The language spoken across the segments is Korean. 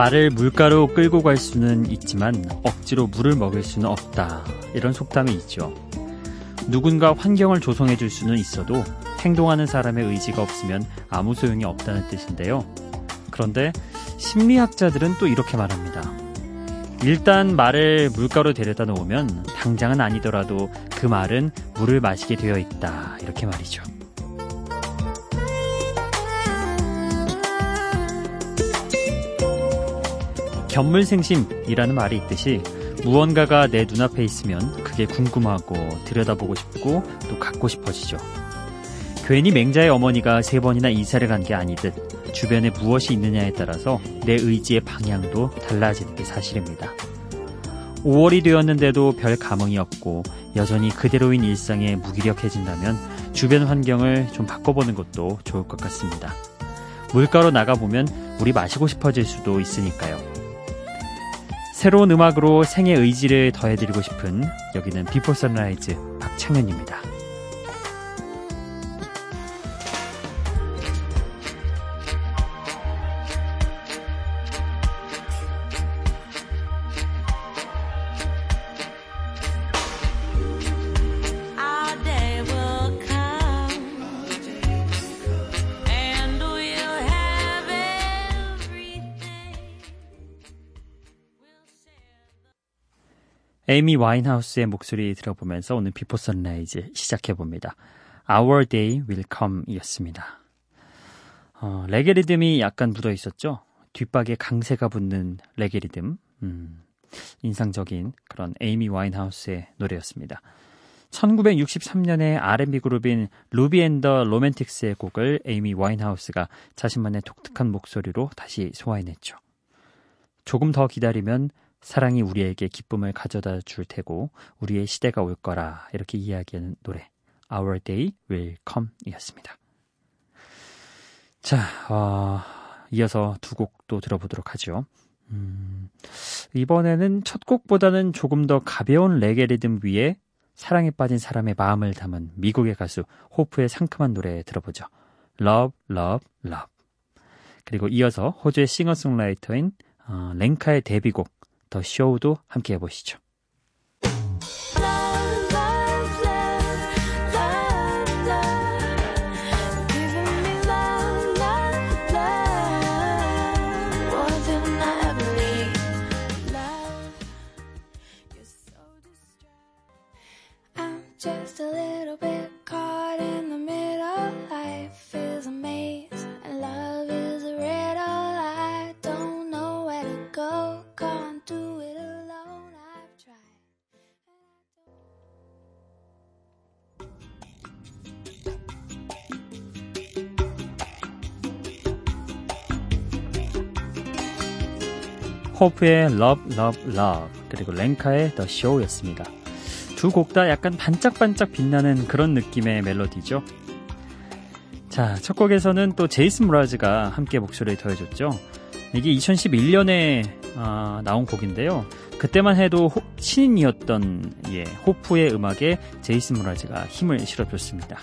말을 물가로 끌고 갈 수는 있지만 억지로 물을 먹일 수는 없다. 이런 속담이 있죠. 누군가 환경을 조성해 줄 수는 있어도 행동하는 사람의 의지가 없으면 아무 소용이 없다는 뜻인데요. 그런데 심리학자들은 또 이렇게 말합니다. 일단 말을 물가로 데려다 놓으면 당장은 아니더라도 그 말은 물을 마시게 되어 있다. 이렇게 말이죠. 견물생심이라는 말이 있듯이 무언가가 내 눈앞에 있으면 그게 궁금하고 들여다보고 싶고 또 갖고 싶어지죠. 괜히 맹자의 어머니가 세 번이나 이사를 간 게 아니듯 주변에 무엇이 있느냐에 따라서 내 의지의 방향도 달라지는 게 사실입니다. 5월이 되었는데도 별 감흥이 없고 여전히 그대로인 일상에 무기력해진다면 주변 환경을 좀 바꿔보는 것도 좋을 것 같습니다. 물가로 나가보면 물이 마시고 싶어질 수도 있으니까요. 새로운 음악으로 생의 의지를 더해드리고 싶은 여기는 Before Sunrise 박창현입니다. 에이미 와인하우스의 목소리 들어보면서 오늘 Before Sunrise 시작해봅니다. Our Day Will Come 이었습니다. 어, 레게 리듬이 약간 묻어 있었죠? 뒷박에 강세가 붙는 레게 리듬. 음, 인상적인 그런 에이미 와인하우스의 노래였습니다. 1963년에 R&B 그룹인 Ruby and the Romantics의 곡을 에이미 와인하우스가 자신만의 독특한 목소리로 다시 소화해냈죠. 조금 더 기다리면 사랑이 우리에게 기쁨을 가져다 줄 테고 우리의 시대가 올 거라 이렇게 이야기하는 노래 Our Day Will Come 이었습니다. 자, 어, 이어서 두곡또 들어보도록 하죠. 음, 이번에는 첫 곡보다는 조금 더 가벼운 레게 리듬 위에 사랑에 빠진 사람의 마음을 담은 미국의 가수 호프의 상큼한 노래 들어보죠. Love, Love, Love. 그리고 이어서 호주의 싱어송라이터인 어, 랭카의 데뷔곡 더 쇼도 함께 해보시죠. 호프의 Love, Love, Love 그리고 랭카의 The Show였습니다. 두 곡 다 약간 반짝반짝 빛나는 그런 느낌의 멜로디죠. 자, 첫 곡에서는 또 제이슨 무라즈가 함께 목소리를 더해줬죠. 이게 2011년에 아, 나온 곡인데요. 그때만 해도 호, 신인이었던 예, 호프의 음악에 제이슨 무라즈가 힘을 실어줬습니다.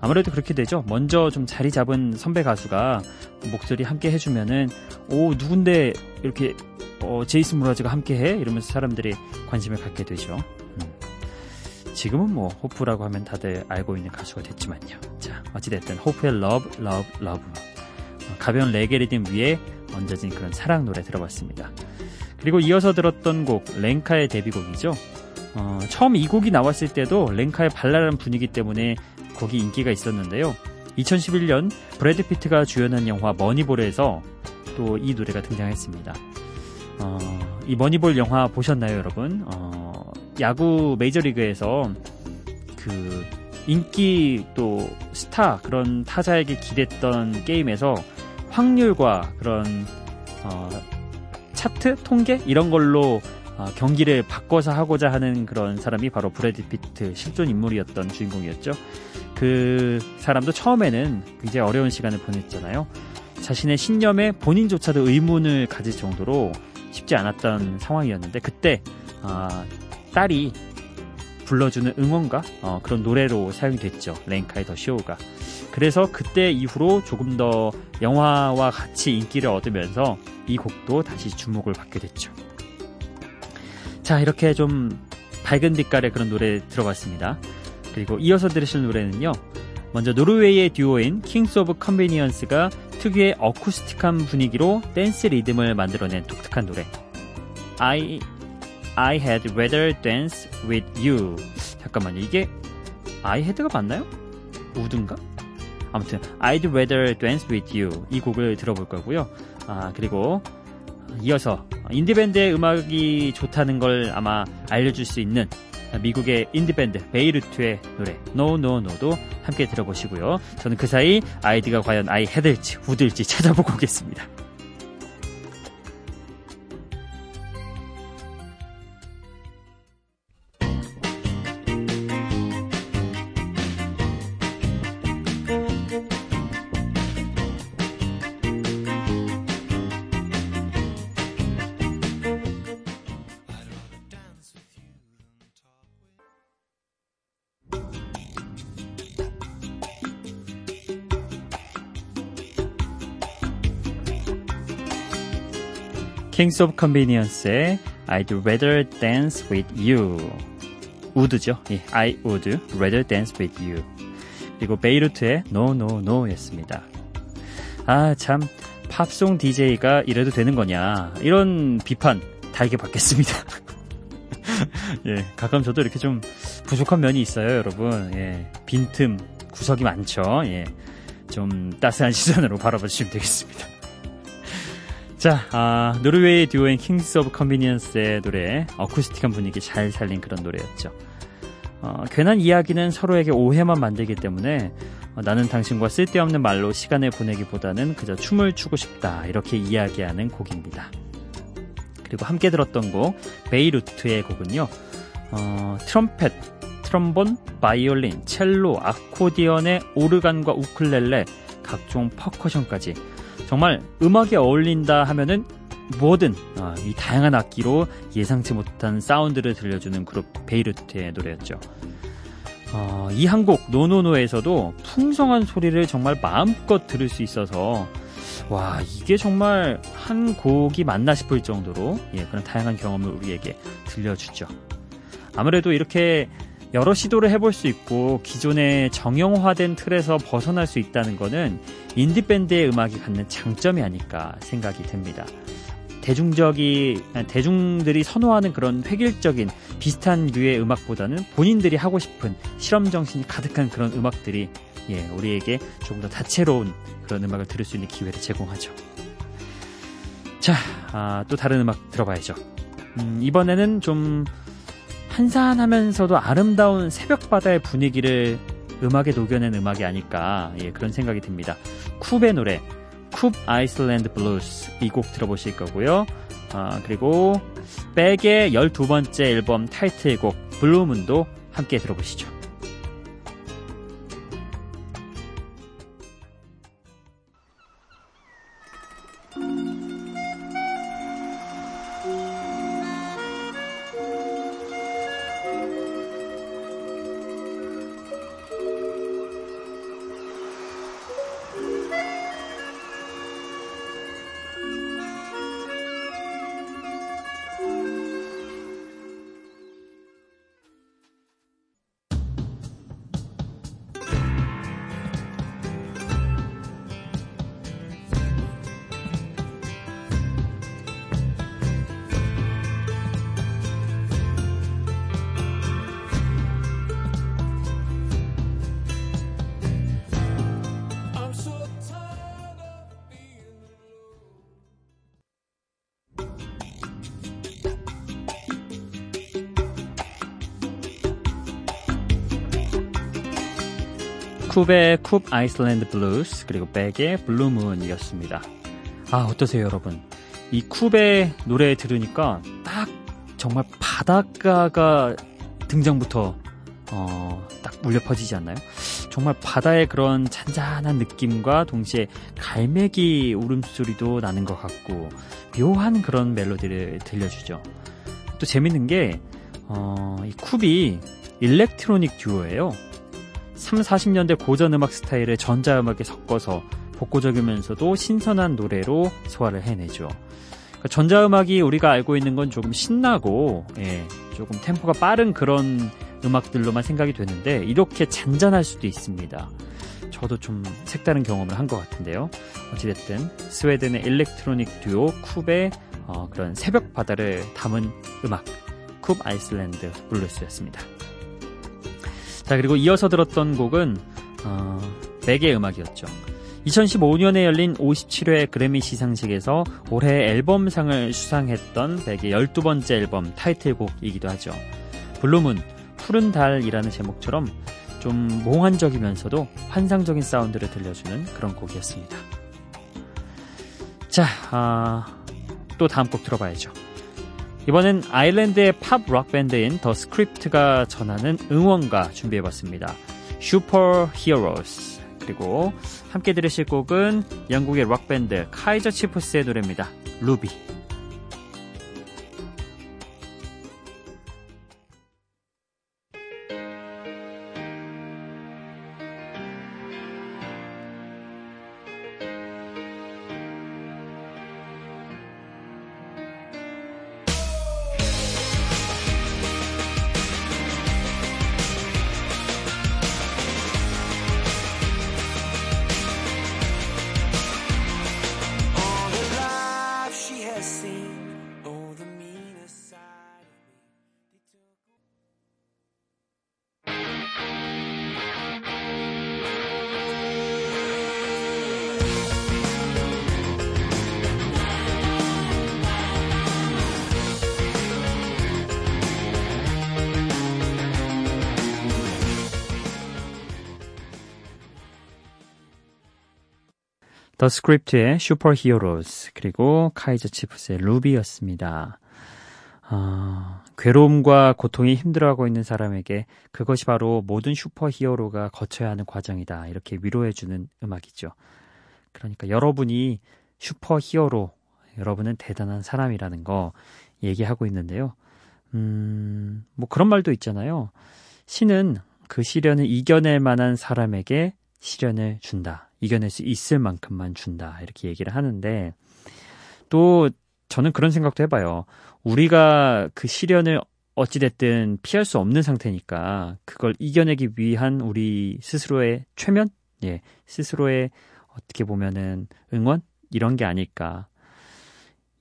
아무래도 그렇게 되죠. 먼저 좀 자리 잡은 선배 가수가 목소리 함께 해주면은 오 누군데 이렇게 어, 제이슨 무라즈가 함께 해 이러면서 사람들이 관심을 갖게 되죠. 음. 지금은 뭐 호프라고 하면 다들 알고 있는 가수가 됐지만요. 자 어찌됐든 호프의 Love, Love 어, 가벼운 레게 리듬 위에 얹어진 그런 사랑 노래 들어봤습니다. 그리고 이어서 들었던 곡 랭카의 데뷔곡이죠. 어, 처음 이 곡이 나왔을 때도 랭카의 발랄한 분위기 때문에 곡이 인기가 있었는데요. 2011년 브래드 피트가 주연한 영화 Moneyball에서 또 이 노래가 등장했습니다. 어, 이 Moneyball 영화 보셨나요, 여러분? 어, 야구 메이저리그에서 그 인기 또 스타 그런 타자에게 기댔던 게임에서 확률과 그런 어, 차트 통계 이런 걸로 어, 경기를 바꿔서 하고자 하는 그런 사람이 바로 브래드 피트 실존 인물이었던 주인공이었죠. 그 사람도 처음에는 굉장히 어려운 시간을 보냈잖아요. 자신의 신념에 본인조차도 의문을 가질 정도로 쉽지 않았던 상황이었는데 그때 아, 딸이 불러주는 응원가 어, 그런 노래로 사용이 됐죠. 랭카의 더 쇼가. 그래서 그때 이후로 조금 더 영화와 같이 인기를 얻으면서 이 곡도 다시 주목을 받게 됐죠. 자, 이렇게 좀 밝은 빛깔의 그런 노래 들어봤습니다. 그리고 이어서 들으실 노래는요. 먼저 노르웨이의 듀오인 Kings of Convenience가 특유의 어쿠스틱한 분위기로 댄스 리듬을 만들어낸 독특한 노래. I I had rather dance with you. 잠깐만요. 이게 I had가 맞나요? would인가? 아무튼 I'd rather dance with you 이 곡을 들어볼 거고요. 아 그리고 이어서 인디밴드의 음악이 좋다는 걸 아마 알려줄 수 있는 미국의 인디밴드 베이르트의 노래 No No No도 함께 들어보시고요. 저는 그 사이 아이디가 과연 아이 헤들지 우들지 찾아보고 오겠습니다. Kings of Convenience의 I'd rather dance with you. would죠. 예, I would rather dance with you. 그리고 베이루트의 No No No 였습니다. 아, 참, 팝송 DJ가 이래도 되는 거냐. 이런 비판 달게 받겠습니다. 예, 가끔 저도 이렇게 좀 부족한 면이 있어요, 여러분. 예, 빈틈, 구석이 많죠. 예, 좀 따스한 시선으로 바라봐 주시면 되겠습니다. 자, 아, 노르웨이 듀오인 Kings of Convenience의 노래, 어쿠스틱한 분위기 잘 살린 그런 노래였죠. 어, 괜한 이야기는 서로에게 오해만 만들기 때문에 어, 나는 당신과 쓸데없는 말로 시간을 보내기보다는 그저 춤을 추고 싶다 이렇게 이야기하는 곡입니다. 그리고 함께 들었던 곡 베이루트의 곡은요. 어, 트럼펫, 트럼본, 바이올린, 첼로, 아코디언의 오르간과 우클렐레, 각종 퍼커션까지 정말 음악에 어울린다 하면은 뭐든 어, 이 다양한 악기로 예상치 못한 사운드를 들려주는 그룹 베이르트의 노래였죠. 어, 이 한곡 노노노에서도 풍성한 소리를 정말 마음껏 들을 수 있어서 와 이게 정말 한 곡이 맞나 싶을 정도로 예, 그런 다양한 경험을 우리에게 들려주죠. 아무래도 이렇게 여러 시도를 해볼 수 있고 기존의 정형화된 틀에서 벗어날 수 있다는 것은 인디밴드의 음악이 갖는 장점이 아닐까 생각이 듭니다. 대중적이 대중들이 선호하는 그런 획일적인 비슷한 류의 음악보다는 본인들이 하고 싶은 실험 정신이 가득한 그런 음악들이 예, 우리에게 조금 더 다채로운 그런 음악을 들을 수 있는 기회를 제공하죠. 자, 아, 또 다른 음악 들어봐야죠. 음, 이번에는 좀 한산하면서도 아름다운 새벽 바다의 분위기를 음악에 녹여낸 음악이 아닐까 예, 그런 생각이 듭니다. Koop의 노래 Koop Island Blues 이 곡 들어보실 거고요. 아, 그리고 벡의 12번째 앨범 타이틀곡 Blue Moon도 함께 들어보시죠. Koop의 Koop Island Blues 그리고 벡의 Blue Moon이었습니다. 아 어떠세요 여러분? 이 Koop의 노래 들으니까 딱 정말 바닷가가 등장부터 어, 딱 울려 퍼지지 않나요? 정말 바다의 그런 잔잔한 느낌과 동시에 갈매기 울음소리도 나는 것 같고 묘한 그런 멜로디를 들려주죠. 또 재밌는 게 어, 이 Koop이 electronic 듀오예요. 3, 40년대 고전 음악 스타일을 전자음악에 섞어서 복고적이면서도 신선한 노래로 소화를 해내죠. 그러니까 전자음악이 우리가 알고 있는 건 조금 신나고 예, 조금 템포가 빠른 그런 음악들로만 생각이 되는데 이렇게 잔잔할 수도 있습니다. 저도 좀 색다른 경험을 한 것 같은데요. 어찌됐든 스웨덴의 electronic 듀오 Koop의 어, 그런 새벽 바다를 담은 음악 Koop Island Blues였습니다. 자 그리고 이어서 들었던 곡은 어, 벡의 음악이었죠. 2015년에 열린 57회 그래미 시상식에서 올해 앨범상을 수상했던 벡의 12번째 앨범 타이틀곡이기도 하죠. Blue Moon, 푸른 달이라는 제목처럼 좀 몽환적이면서도 환상적인 사운드를 들려주는 그런 곡이었습니다. 자, 아, 또 다음 곡 들어봐야죠. 이번엔 아일랜드의 팝 록 밴드인 The Script가 전하는 응원가 준비해봤습니다. Superheroes 그리고 함께 들으실 곡은 영국의 록밴드 Kaiser Chiefs의 노래입니다. 루비 The Script의 Superheroes 그리고 Kaiser Chiefs의 Ruby였습니다. 아, 괴로움과 고통이 힘들어하고 있는 사람에게 그것이 바로 모든 슈퍼 히어로가 거쳐야 하는 과정이다. 이렇게 위로해주는 음악이죠. 그러니까 여러분이 슈퍼 히어로, 여러분은 대단한 사람이라는 거 얘기하고 있는데요. 음, 뭐 그런 말도 있잖아요. 신은 그 시련을 이겨낼 만한 사람에게 시련을 준다. 이겨낼 수 있을 만큼만 준다. 이렇게 얘기를 하는데 또 저는 그런 생각도 해봐요. 우리가 그 시련을 어찌됐든 피할 수 없는 상태니까 그걸 이겨내기 위한 우리 스스로의 최면? 예, 스스로의 어떻게 보면은 응원? 이런 게 아닐까.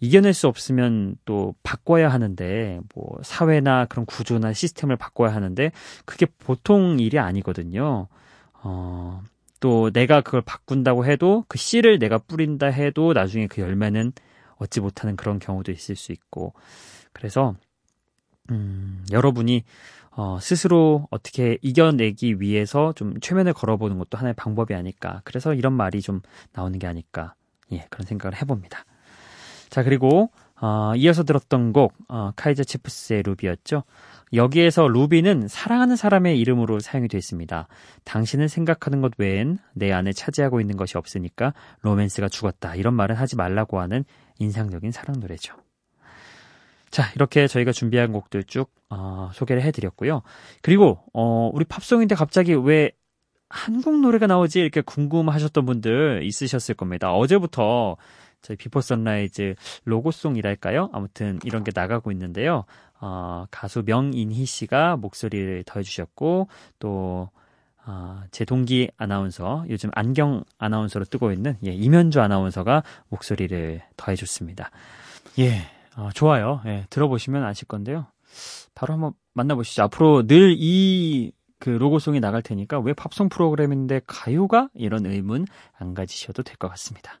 이겨낼 수 없으면 또 바꿔야 하는데, 뭐, 사회나 그런 구조나 시스템을 바꿔야 하는데, 그게 보통 일이 아니거든요. 어, 또 내가 그걸 바꾼다고 해도 그 씨를 내가 뿌린다 해도 나중에 그 열매는 얻지 못하는 그런 경우도 있을 수 있고 그래서 음, 여러분이 어, 스스로 어떻게 이겨내기 위해서 좀 최면을 걸어보는 것도 하나의 방법이 아닐까. 그래서 이런 말이 좀 나오는 게 아닐까. 예, 그런 생각을 해봅니다. 자, 그리고, 어, 이어서 들었던 곡, 어, 카이저 치프스의 루비였죠. 여기에서 루비는 사랑하는 사람의 이름으로 사용이 되어 있습니다. 당신은 생각하는 것 외엔 내 안에 차지하고 있는 것이 없으니까 로맨스가 죽었다. 이런 말은 하지 말라고 하는 인상적인 사랑 노래죠. 자, 이렇게 저희가 준비한 곡들 쭉 어, 소개를 해드렸고요. 그리고 어, 우리 팝송인데 갑자기 왜 한국 노래가 나오지 이렇게 궁금하셨던 분들 있으셨을 겁니다. 어제부터 저희 Before Sunrise 로고송이랄까요? 아무튼 이런 게 나가고 있는데요. 어, 가수 명인희 씨가 목소리를 더해주셨고 또 어, 제 동기 아나운서 요즘 안경 아나운서로 뜨고 있는 예, 이면주 아나운서가 목소리를 더해줬습니다. 예, 어, 좋아요. 예, 들어보시면 아실 건데요. 바로 한번 만나보시죠. 앞으로 늘 이 그 로고송이 나갈 테니까 왜 팝송 프로그램인데 가요가 이런 의문 안 가지셔도 될 것 같습니다.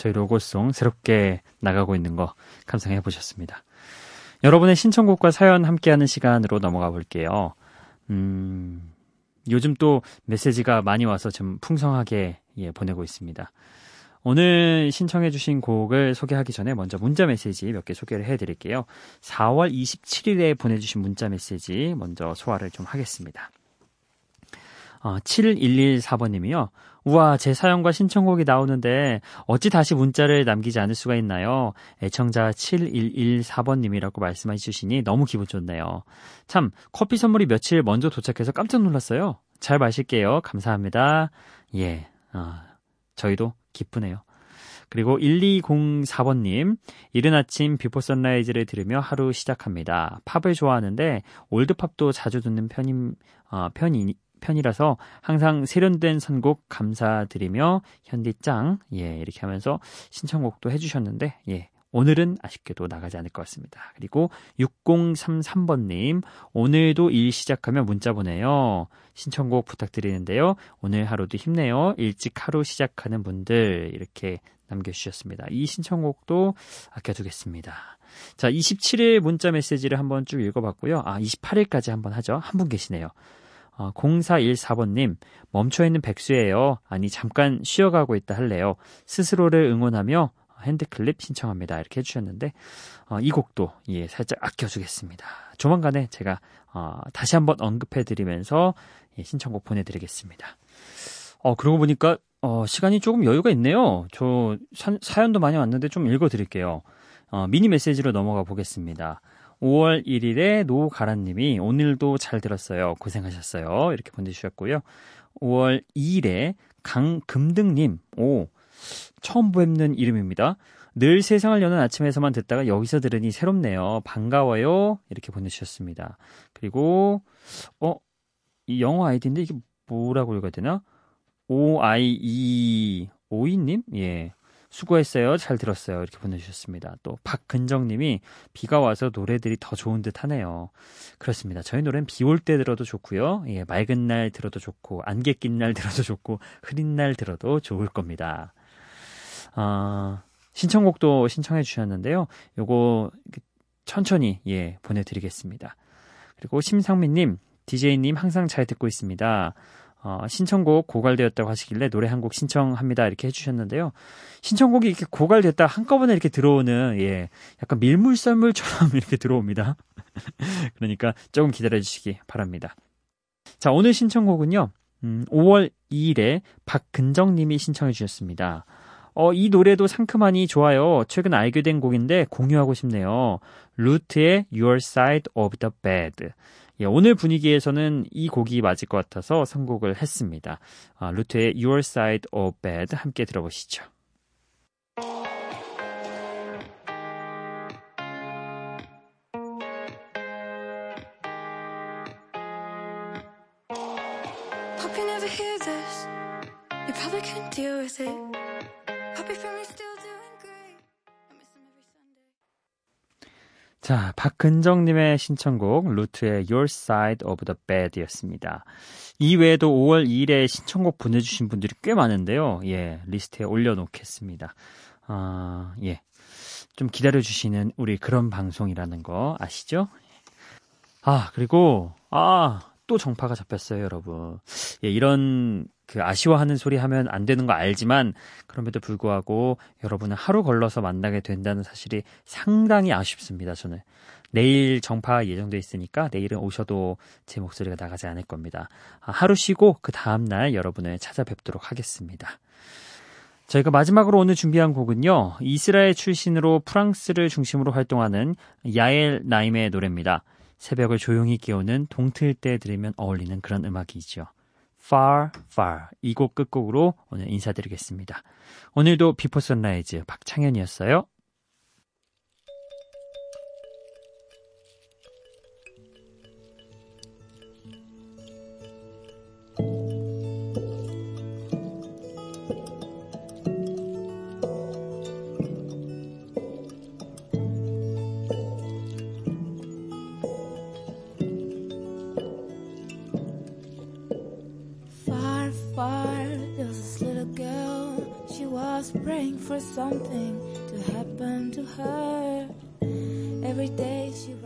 저희 로고송 새롭게 나가고 있는 거 감상해 보셨습니다. 여러분의 신청곡과 사연 함께하는 시간으로 넘어가 볼게요. 음, 요즘 또 메시지가 많이 와서 좀 풍성하게 예, 보내고 있습니다. 오늘 신청해주신 곡을 소개하기 전에 먼저 문자 메시지 몇 개 소개를 해드릴게요. 4월 27일에 보내주신 문자 메시지 먼저 소화를 좀 하겠습니다. 어, 7114번님이요. 우와, 제 사연과 신청곡이 나오는데 어찌 다시 문자를 남기지 않을 수가 있나요? 애청자 7114번님이라고 말씀해 주시니 너무 기분 좋네요. 참, 커피 선물이 며칠 먼저 도착해서 깜짝 놀랐어요. 잘 마실게요. 감사합니다. 예, 어, 저희도 기쁘네요. 그리고 1204번님, 이른 아침 Before Sunrise를 들으며 하루 시작합니다. 팝을 좋아하는데 올드팝도 자주 듣는 편임, 어, 편이, 편이라서 항상 세련된 선곡 감사드리며 현디짱 예 이렇게 하면서 신청곡도 해주셨는데 예 오늘은 아쉽게도 나가지 않을 것 같습니다. 그리고 6033번님, 오늘도 일 시작하면 문자 보내요. 신청곡 부탁드리는데요. 오늘 하루도 힘내요. 일찍 하루 시작하는 분들, 이렇게 남겨주셨습니다. 이 신청곡도 아껴두겠습니다. 자, 27일 문자 메시지를 한번 쭉 읽어봤고요. 아, 28일까지 한번 하죠. 한 분 계시네요. 어, 0414번님, 멈춰있는 백수예요. 아니, 잠깐 쉬어가고 있다 할래요. 스스로를 응원하며 핸드클립 신청합니다. 이렇게 해주셨는데, 어, 이 곡도, 예, 살짝 아껴주겠습니다. 조만간에 제가, 어, 다시 한번 언급해드리면서, 예, 신청곡 보내드리겠습니다. 어, 그러고 보니까, 어, 시간이 조금 여유가 있네요. 저 사, 사연도 많이 왔는데 좀 읽어드릴게요. 어, 미니 메시지로 넘어가 보겠습니다. 5월 1일에 노가라님이 오늘도 잘 들었어요. 고생하셨어요. 이렇게 보내주셨고요. 5월 2일에 강금등님, 오, 처음 뵙는 이름입니다. 늘 세상을 여는 아침에서만 듣다가 여기서 들으니 새롭네요. 반가워요. 이렇게 보내주셨습니다. 그리고, 어, 이 영어 아이디인데 이게 뭐라고 읽어야 되나? O-I-E, 오이님? 예. 수고했어요. 잘 들었어요. 이렇게 보내주셨습니다. 또 박근정님이 비가 와서 노래들이 더 좋은 듯 하네요. 그렇습니다. 저희 노래는 비 올 때 들어도 좋고요. 예, 맑은 날 들어도 좋고 안개 낀 날 들어도 좋고 흐린 날 들어도 좋을 겁니다. 아, 신청곡도 신청해 주셨는데요. 요거 천천히 예 보내드리겠습니다. 그리고 심상민님, DJ님 항상 잘 듣고 있습니다. 어, 신청곡 고갈되었다고 하시길래 노래 한 곡 신청합니다 이렇게 해주셨는데요. 신청곡이 이렇게 고갈됐다 한꺼번에 이렇게 들어오는 예 약간 밀물썰물처럼 이렇게 들어옵니다. 그러니까 조금 기다려주시기 바랍니다. 자 오늘 신청곡은요. 음, 5월 2일에 박근정님이 신청해 주셨습니다. 어, 이 노래도 상큼하니 좋아요. 최근 알게 된 곡인데 공유하고 싶네요. 루트의 Your Side of the Bed. 예, 오늘 분위기에서는 이 곡이 맞을 것 같아서 선곡을 했습니다. 아, 루트의 Your Side of Bed 함께 들어보시죠. 자, 박근정님의 신청곡 Loote의 Your Side of the Bed 였습니다. 이 외에도 5월 2일에 신청곡 보내주신 분들이 꽤 많은데요. 예, 리스트에 올려놓겠습니다. 아, 예. 좀 기다려주시는 우리 그런 방송이라는 거 아시죠? 아, 그리고, 아, 또 정파가 잡혔어요, 여러분. 예, 이런 그 아쉬워하는 소리 하면 안 되는 거 알지만 그럼에도 불구하고 여러분은 하루 걸러서 만나게 된다는 사실이 상당히 아쉽습니다. 저는 내일 정파 예정돼 있으니까 내일은 오셔도 제 목소리가 나가지 않을 겁니다. 아, 하루 쉬고 그 다음 날 여러분을 찾아뵙도록 하겠습니다. 저희가 마지막으로 오늘 준비한 곡은요. 이스라엘 출신으로 프랑스를 중심으로 활동하는 야엘 나임의 노래입니다. 새벽을 조용히 깨우는 동틀 때 들으면 어울리는 그런 음악이죠. Far, Far 이 곡 끝곡으로 오늘 인사드리겠습니다. 오늘도 Before Sunrise 박창현이었어요. Something to happen to her. Every day she.